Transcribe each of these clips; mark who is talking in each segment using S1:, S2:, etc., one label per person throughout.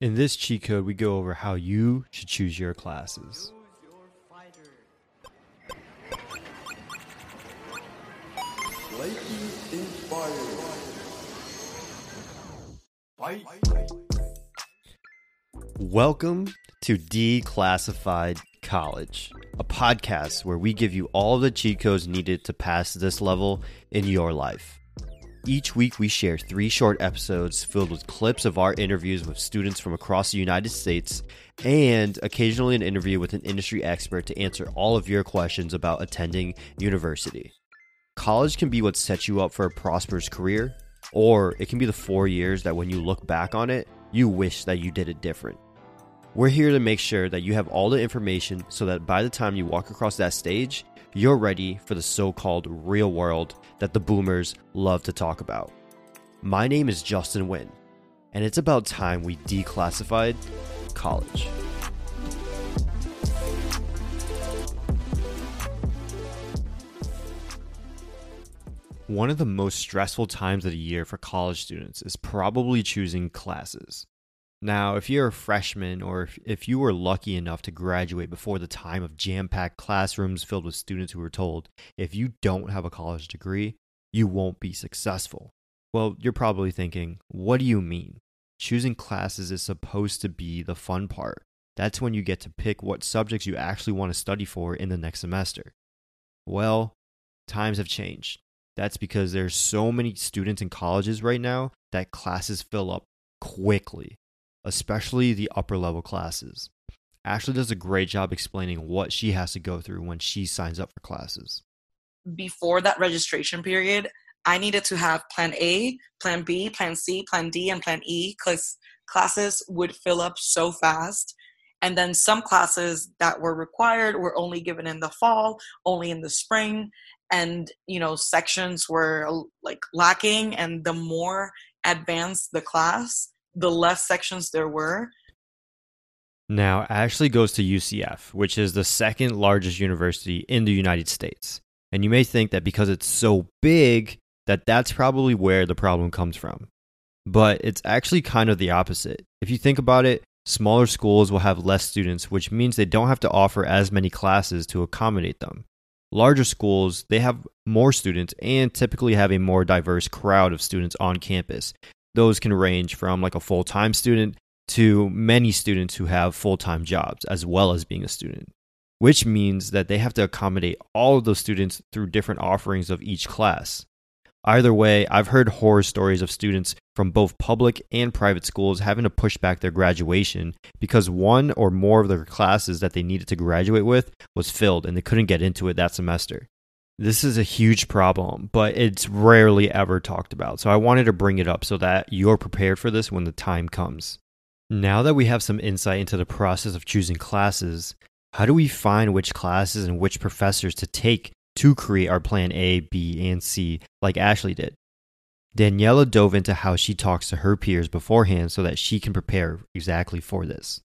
S1: In this cheat code, we go over how you should choose your classes. Welcome to Declassified College, a podcast where we give you all the cheat codes needed to pass this level in your life. Each week, we share three short episodes filled with clips of our interviews with students from across the United States and occasionally an interview with an industry expert to answer all of your questions about attending university. College can be what sets you up for a prosperous career, or it can be the four years that when you look back on it, you wish that you did it different. We're here to make sure that you have all the information so that by the time you walk across that stage, you're ready for the so called real world that the boomers love to talk about. My name is Justin Wynn, and it's about time we declassified college. One of the most stressful times of the year for college students is probably choosing classes. Now, if you're a freshman or if, if you were lucky enough to graduate before the time of jam packed classrooms filled with students who were told, if you don't have a college degree, you won't be successful. Well, you're probably thinking, what do you mean? Choosing classes is supposed to be the fun part. That's when you get to pick what subjects you actually want to study for in the next semester. Well, times have changed. That's because there's so many students in colleges right now that classes fill up quickly, especially the upper level classes. Ashley does a great job explaining what she has to go through when she signs up for classes.
S2: Before that registration period, I needed to have plan A, plan B, plan C, plan D, and plan E because classes would fill up so fast. And then some classes that were required were only given in the fall, only in the spring. And, you know, sections were like lacking. And the more advanced the class, the less sections there were.
S1: Now, Ashley goes to UCF, which is the second largest university in the United States. And you may think that because it's so big, that that's probably where the problem comes from. But it's actually kind of the opposite. If you think about it, smaller schools will have less students, which means they don't have to offer as many classes to accommodate them. Larger schools, they have more students and typically have a more diverse crowd of students on campus. Those can range from like a full time student to many students who have full time jobs as well as being a student, which means that they have to accommodate all of those students through different offerings of each class. Either way, I've heard horror stories of students from both public and private schools having to push back their graduation because one or more of their classes that they needed to graduate with was filled and they couldn't get into it that semester. This is a huge problem, but it's rarely ever talked about. So I wanted to bring it up so that you're prepared for this when the time comes. Now that we have some insight into the process of choosing classes, how do we find which classes and which professors to take to create our plan A, B, and C like Ashley did. Daniela dove into how she talks to her peers beforehand so that she can prepare exactly for this.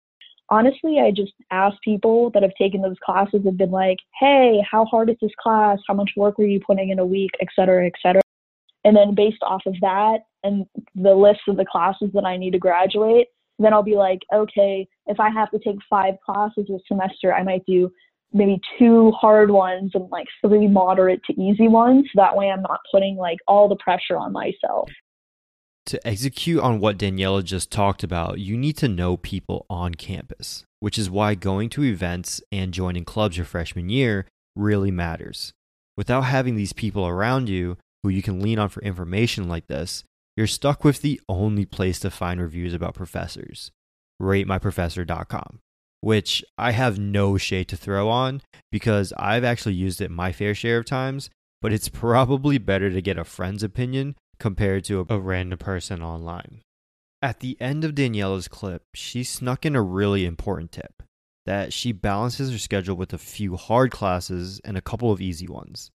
S3: Honestly, I just ask people that have taken those classes and been like, hey, how hard is this class? How much work were you putting in a week, et cetera, et cetera. And then based off of that and the list of the classes that I need to graduate, then I'll be like, okay, if I have to take five classes this semester, I might do maybe two hard ones and like three moderate to easy ones. That way I'm not putting like all the pressure on myself.
S1: To execute on what Daniela just talked about, you need to know people on campus, which is why going to events and joining clubs your freshman year really matters. Without having these people around you who you can lean on for information like this, you're stuck with the only place to find reviews about professors ratemyprofessor.com which I have no shade to throw on because I've actually used it my fair share of times, but it's probably better to get a friend's opinion compared to a, a random person online. At the end of Daniela's clip, she snuck in a really important tip that she balances her schedule with a few hard classes and a couple of easy ones.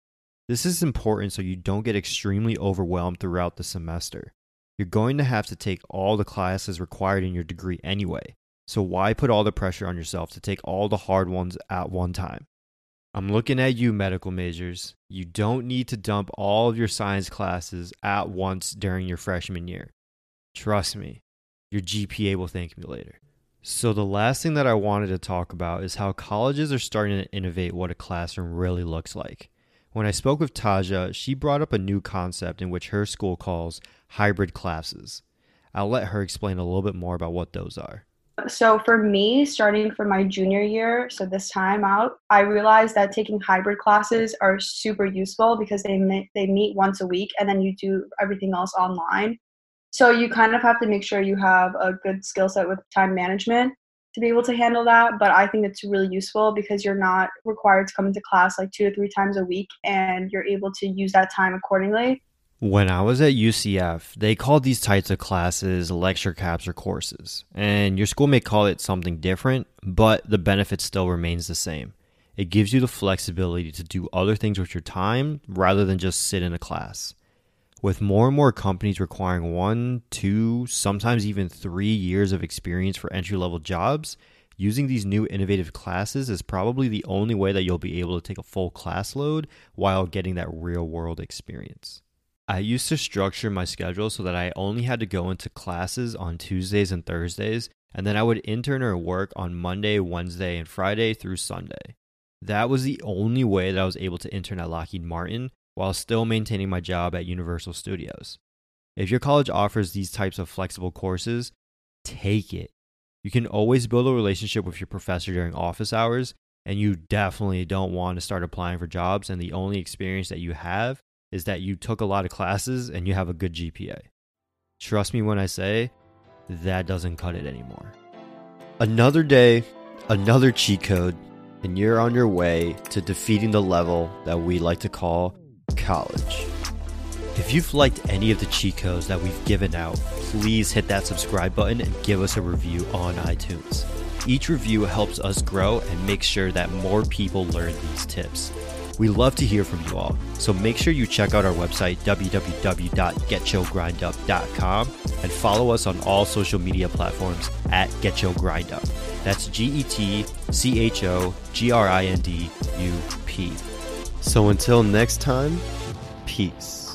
S1: This is important so you don't get extremely overwhelmed throughout the semester. You're going to have to take all the classes required in your degree anyway, so why put all the pressure on yourself to take all the hard ones at one time? I'm looking at you, medical majors. You don't need to dump all of your science classes at once during your freshman year. Trust me, Your GPA will thank me later. So, the last thing that I wanted to talk about is how colleges are starting to innovate what a classroom really looks like. When I spoke with Taja, she brought up a new concept in which her school calls hybrid classes. I'll let her explain a little bit more about what those are.
S4: So, for me, starting from my junior year, so this time out, I realized that taking hybrid classes are super useful because they, they meet once a week and then you do everything else online. So you kind of have to make sure you have a good skill set with time management to be able to handle that. But I think it's really useful because you're not required to come into class like two to three times a week and you're able to use that time accordingly.
S1: When I was at UCF, they called these types of classes lecture capture courses. And your school may call it something different, but the benefit still remains the same. It gives you the flexibility to do other things with your time rather than just sit in a class. With more and more companies requiring one, two, sometimes even three years of experience for entry level jobs, using these new innovative classes is probably the only way that you'll be able to take a full class load while getting that real world experience. I used to structure my schedule so that I only had to go into classes on Tuesdays and Thursdays, and then I would intern or work on Monday, Wednesday, and Friday through Sunday. That was the only way that I was able to intern at Lockheed Martin while still maintaining my job at Universal Studios. If your college offers these types of flexible courses, take it. You can always build a relationship with your professor during office hours, and you definitely don't want to start applying for jobs and the only experience that you have is that you took a lot of classes and you have a good GPA. Trust me when I say that doesn't cut it anymore. Another day, another cheat code, and you're on your way to defeating the level that we like to call college. If you've liked any of the cheat codes that we've given out, please hit that subscribe button and give us a review on iTunes. Each review helps us grow and make sure that more people learn these tips. We love to hear from you all, so make sure you check out our website www.getchogrindup.com and follow us on all social media platforms at GetChoGrindUp. That's G E T C H O G R I N D U P. So until next time, peace.